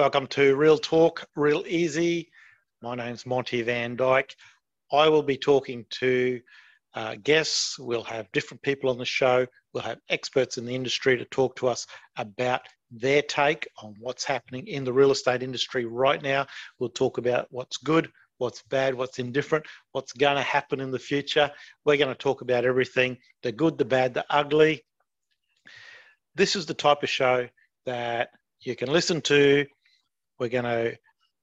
Welcome to Real Talk, Real Easy. My name's Monty Van Dyke. I will be talking to uh, guests. We'll have different people on the show. We'll have experts in the industry to talk to us about their take on what's happening in the real estate industry right now. We'll talk about what's good, what's bad, what's indifferent, what's going to happen in the future. We're going to talk about everything the good, the bad, the ugly. This is the type of show that you can listen to. We're going to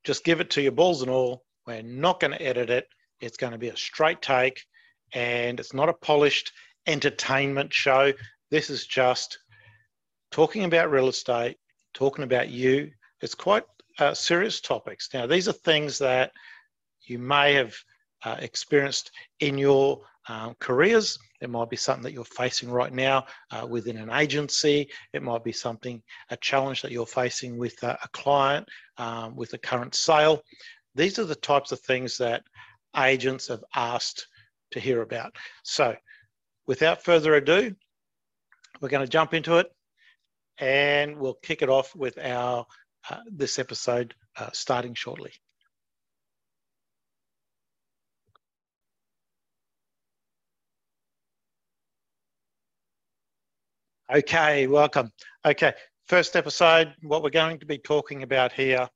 just give it to you balls and all. We're not going to edit it. It's going to be a straight take and it's not a polished entertainment show. This is just talking about real estate, talking about you. It's quite uh, serious topics. Now, these are things that you may have uh, experienced in your um, careers. It might be something that you're facing right now uh, within an agency. It might be something, a challenge that you're facing with a, a client, um, with a current sale. These are the types of things that agents have asked to hear about. So, without further ado, we're going to jump into it and we'll kick it off with our uh, this episode uh, starting shortly. Okay, welcome. Okay, first episode, what we're going to be talking about here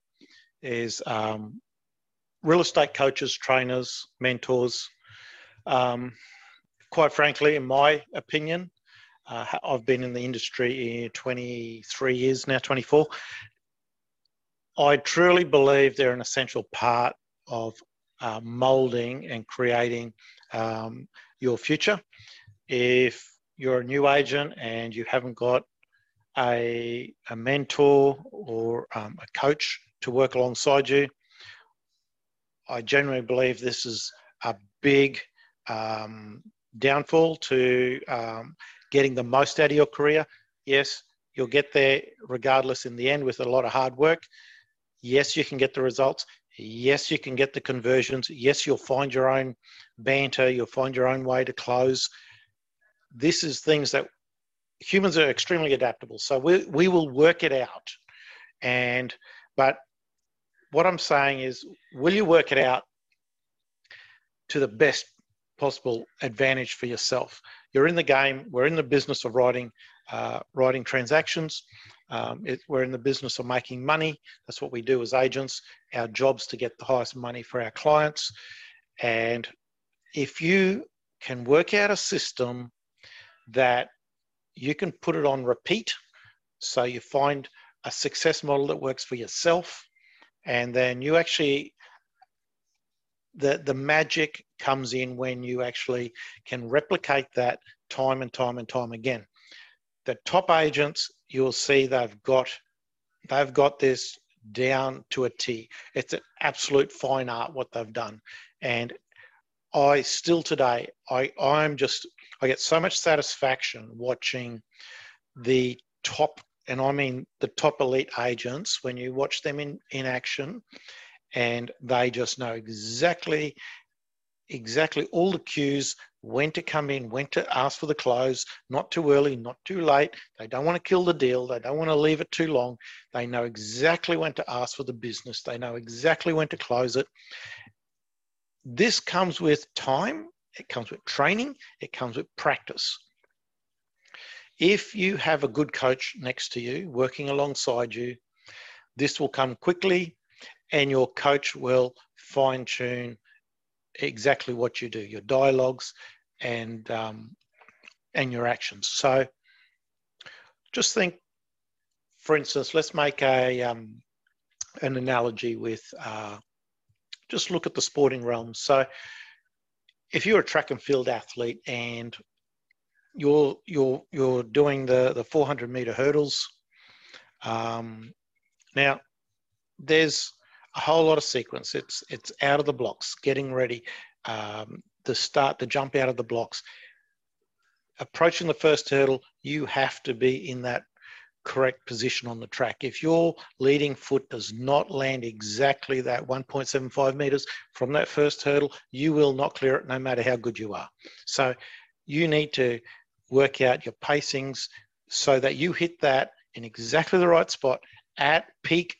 is um, real estate coaches, trainers, mentors, um, quite frankly, in my opinion, uh, I've been in the industry in 23 years now, 24. I truly believe they're an essential part of uh, molding and creating um, your future. If you're a new agent and you haven't got a, a mentor or um, a coach to work alongside you, I genuinely believe this is a big um, downfall to um, getting the most out of your career. Yes, you'll get there regardless in the end with a lot of hard work. Yes, you can get the results. Yes, you can get the conversions. Yes, you'll find your own banter. You'll find your own way to close. This is things that humans are extremely adaptable. So we, we will work it out. And, but what I'm saying is, will you work it out to the best possible advantage for yourself. You're in the game. We're in the business of writing, uh, writing transactions. Um, it, we're in the business of making money. That's what we do as agents. Our job's to get the highest money for our clients. And if you can work out a system that you can put it on repeat, so you find a success model that works for yourself, and then you actually the the magic comes in when you actually can replicate that time and time and time again. The top agents, you'll see they've got they've got this down to a T. It's an absolute fine art what they've done. And I still today, I, I'm just I get so much satisfaction watching the top, and I mean the top elite agents when you watch them in, in action and they just know exactly exactly all the cues when to come in when to ask for the close not too early not too late. They don't want to kill the deal they don't want to leave it too long. They know exactly when to ask for the business they know exactly when to close it. This comes with time it comes with training it comes with practice if you have a good coach next to you working alongside you this will come quickly and your coach will fine tune exactly what you do, your dialogues and um, and your actions. So just think, for instance, let's make a um, an analogy with uh, just look at the sporting realm. So if you're a track and field athlete and you're you're you're doing the the 400 meter hurdles, um, now there's a whole lot of sequence. It's it's out of the blocks, getting ready, um, the start, the jump out of the blocks. Approaching the first hurdle, you have to be in that correct position on the track. If your leading foot does not land exactly that 1.75 meters from that first hurdle, you will not clear it no matter how good you are. So you need to work out your pacings so that you hit that in exactly the right spot at peak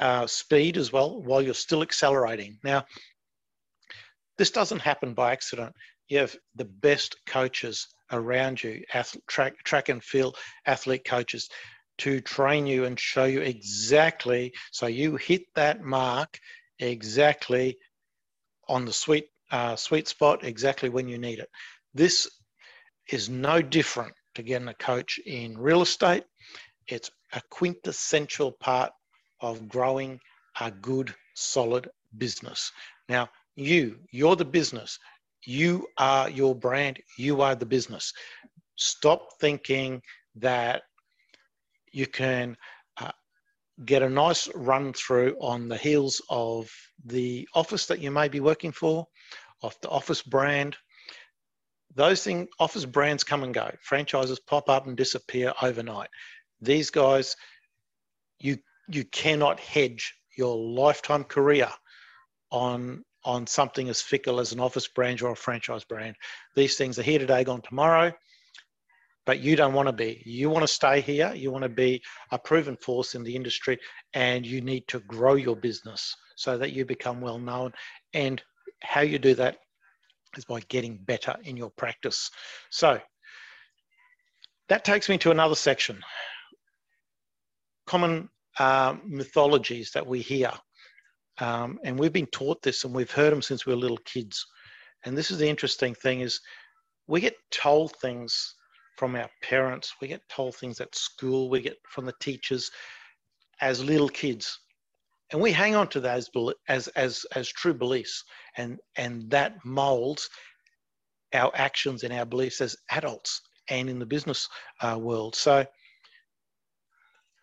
uh, speed as well while you're still accelerating. Now, this doesn't happen by accident. You have the best coaches around you, athlete, track, track and field athlete coaches, to train you and show you exactly so you hit that mark exactly on the sweet uh, sweet spot exactly when you need it. This is no different to getting a coach in real estate. It's a quintessential part of growing a good, solid business. Now, you, you're the business. You are your brand. You are the business. Stop thinking that you can uh, get a nice run through on the heels of the office that you may be working for, of the office brand. Those things, office brands come and go. Franchises pop up and disappear overnight. These guys, you you cannot hedge your lifetime career on on something as fickle as an office brand or a franchise brand. These things are here today, gone tomorrow, but you don't want to be. You want to stay here. You want to be a proven force in the industry, and you need to grow your business so that you become well known. And how you do that is by getting better in your practice. So that takes me to another section common uh, mythologies that we hear. Um, and we've been taught this and we've heard them since we were little kids. And this is the interesting thing is we get told things from our parents, we get told things at school, we get from the teachers as little kids. And we hang on to as, as, as, as true beliefs. And, and that molds our actions and our beliefs as adults and in the business uh, world. So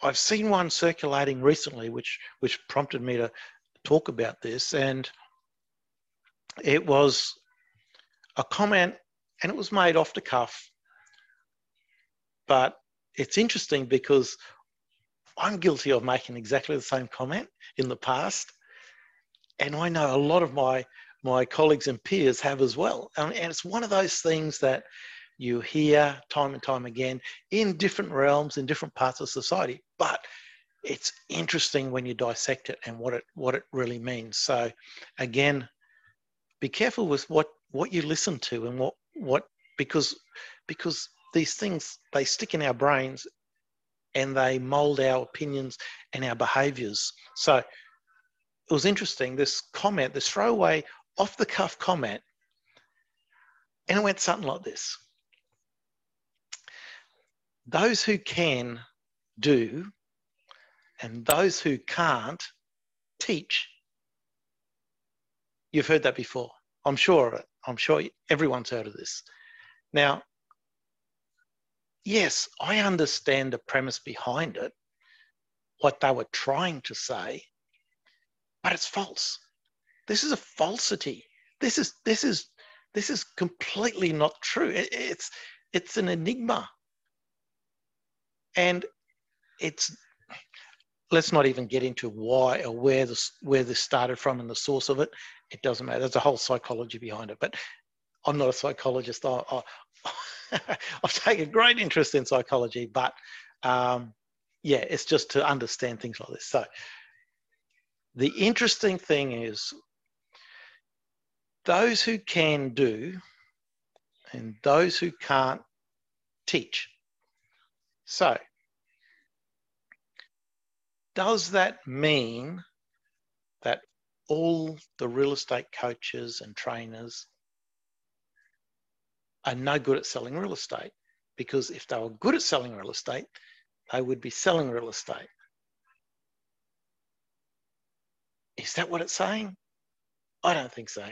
I've seen one circulating recently, which which prompted me to talk about this, and it was a comment, and it was made off the cuff. But it's interesting because I'm guilty of making exactly the same comment in the past, and I know a lot of my my colleagues and peers have as well. And, and it's one of those things that you hear time and time again in different realms, in different parts of society. But it's interesting when you dissect it and what it what it really means. So again, be careful with what what you listen to and what what because because these things they stick in our brains and they mold our opinions and our behaviors. So it was interesting, this comment, this throwaway off the cuff comment, and it went something like this those who can do, and those who can't teach. You've heard that before. I'm sure of it. I'm sure everyone's heard of this. Now, yes, I understand the premise behind it, what they were trying to say, but it's false. This is a falsity. This is this is this is completely not true. It, it's it's an enigma and it's let's not even get into why or where this where this started from and the source of it. It doesn't matter. There's a whole psychology behind it. But I'm not a psychologist. I, I, I've taken great interest in psychology, but um, yeah, it's just to understand things like this. So the interesting thing is those who can do and those who can't teach. So, does that mean that all the real estate coaches and trainers are no good at selling real estate? Because if they were good at selling real estate, they would be selling real estate. Is that what it's saying? I don't think so.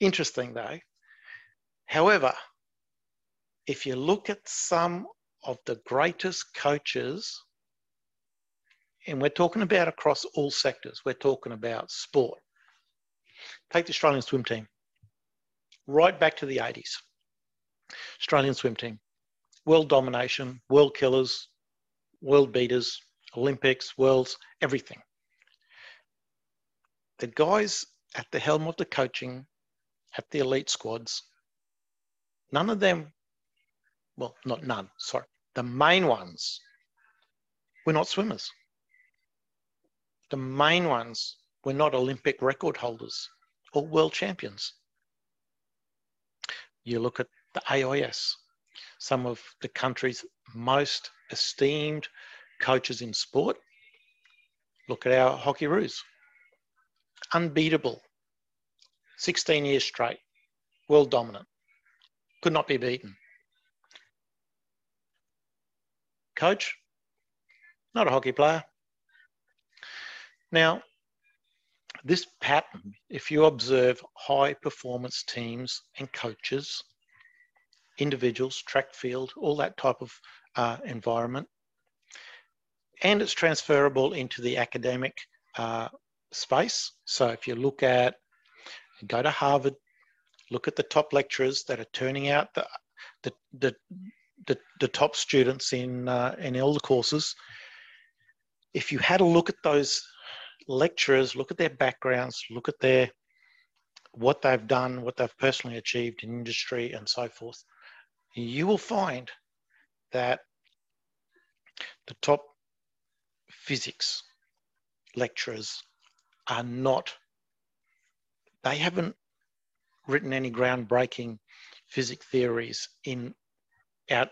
Interesting though. However, if you look at some of the greatest coaches, and we're talking about across all sectors, we're talking about sport. Take the Australian swim team, right back to the 80s. Australian swim team, world domination, world killers, world beaters, Olympics, worlds, everything. The guys at the helm of the coaching at the elite squads, none of them well, not none, sorry, the main ones were not swimmers. the main ones were not Olympic record holders or world champions. You look at the AIS, some of the country's most esteemed coaches in sport. Look at our hockey Hockeyroos. Unbeatable. 16 years straight. World dominant. Could not be beaten. Coach, not a hockey player. Now, this pattern, if you observe high performance teams and coaches, individuals, track field, all that type of uh, environment, and it's transferable into the academic uh, space. So if you look at, go to Harvard, look at the top lecturers that are turning out the, the, the, the, the top students in, uh, in all the courses. If you had a look at those lecturers, look at their backgrounds, look at their what they've done, what they've personally achieved in industry and so forth, you will find that the top physics lecturers are not, they haven't written any groundbreaking physics theories in out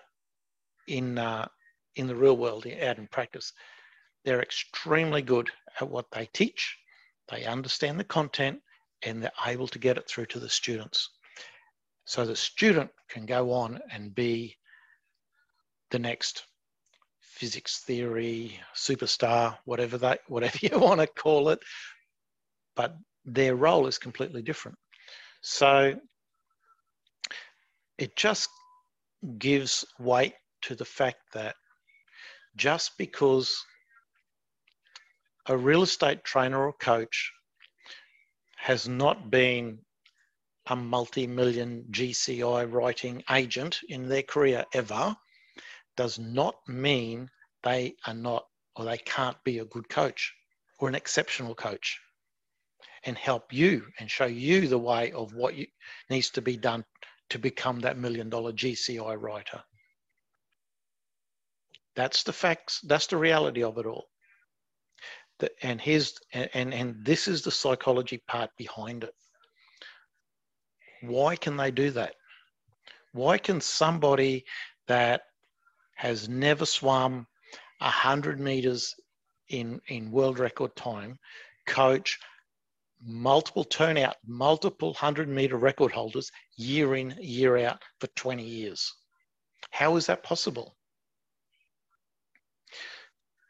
in uh, in the real world, out in practice. They're extremely good at what they teach. They understand the content and they're able to get it through to the students. So the student can go on and be the next physics theory superstar, whatever that, whatever you want to call it, but their role is completely different. So it just gives weight to the fact that just because a real estate trainer or coach has not been a multi-million GCI writing agent in their career ever does not mean they are not or they can't be a good coach or an exceptional coach and help you and show you the way of what you, needs to be done to become that million dollar GCI writer. That's the facts, that's the reality of it all. And here's and, and this is the psychology part behind it. Why can they do that? Why can somebody that has never swum 100 meters in, in world record time coach multiple turnout, multiple 100 meter record holders year in, year out for 20 years? How is that possible?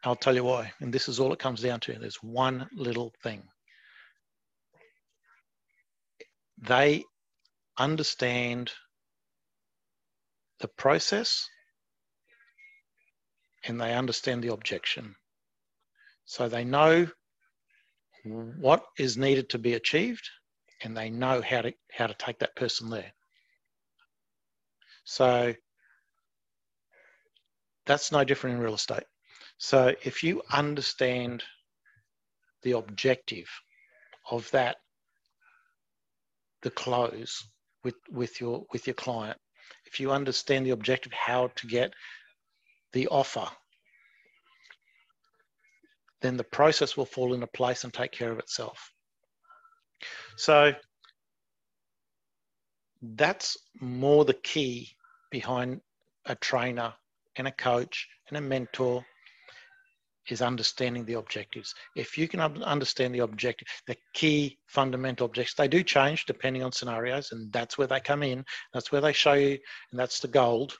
I'll tell you why. And this is all it comes down to. There's one little thing. They understand the process and they understand the objection. So they know what is needed to be achieved and they know how to how to take that person there. So that's no different in real estate. So if you understand the objective of that, the close with, with your with your client, if you understand the objective, how to get the offer, then the process will fall into place and take care of itself. So that's more the key behind a trainer and a coach and a mentor is understanding the objectives. If you can understand the objective, the key fundamental objectives, they do change depending on scenarios, and that's where they come in. That's where they show you, and that's the gold,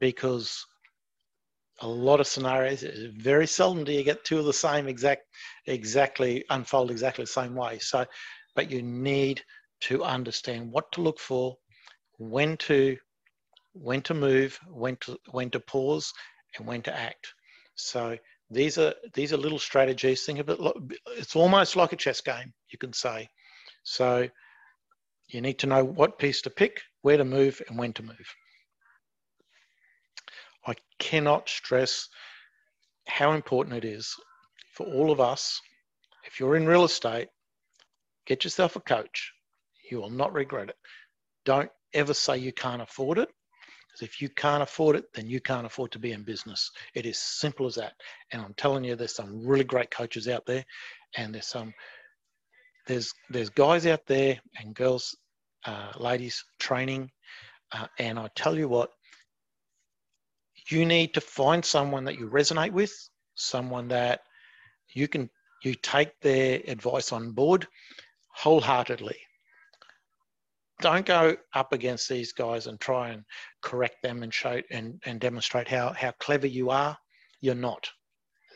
because a lot of scenarios, very seldom do you get two of the same exact, exactly unfold exactly the same way. So, but you need to understand what to look for, when to, when to move, when to, when to pause, and when to act. So these are these are little strategies. Think of it. It's almost like a chess game, you can say. So you need to know what piece to pick, where to move, and when to move. I cannot stress how important it is for all of us. If you're in real estate, get yourself a coach. You will not regret it. Don't ever say you can't afford it. Because if you can't afford it, then you can't afford to be in business. It is simple as that. And I'm telling you, there's some really great coaches out there, and there's some there's there's guys out there and girls, uh, ladies training, uh, and I tell you what, you need to find someone that you resonate with, someone that you can you take their advice on board wholeheartedly don't go up against these guys and try and correct them and show and, and demonstrate how, how clever you are. You're not.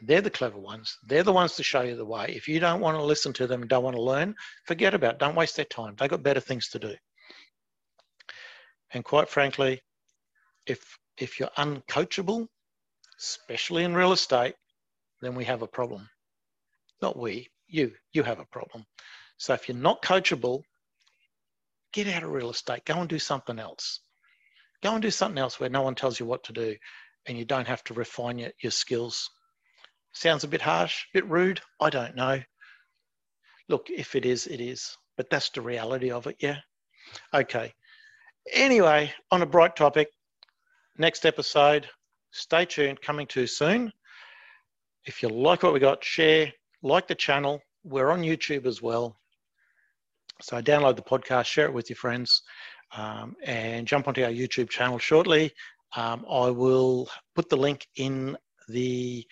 They're the clever ones. They're the ones to show you the way. If you don't want to listen to them don't want to learn, forget about it. Don't waste their time. They've got better things to do. And quite frankly, if if you're uncoachable, especially in real estate, then we have a problem. Not we, you, you have a problem. So if you're not coachable, get out of real estate, go and do something else. Go and do something else where no one tells you what to do and you don't have to refine your, your skills. Sounds a bit harsh, a bit rude. I don't know. Look, if it is, it is. But that's the reality of it, yeah? Okay. Anyway, on a bright topic, next episode, stay tuned, coming too soon. If you like what we got, share, like the channel. We're on YouTube as well. So download the podcast, share it with your friends, um, and jump onto our YouTube channel shortly. Um, I will put the link in the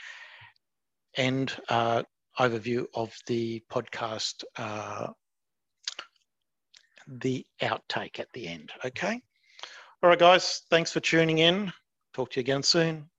end uh, overview of the podcast, uh, the outtake at the end. Okay. All right, guys. Thanks for tuning in. Talk to you again soon.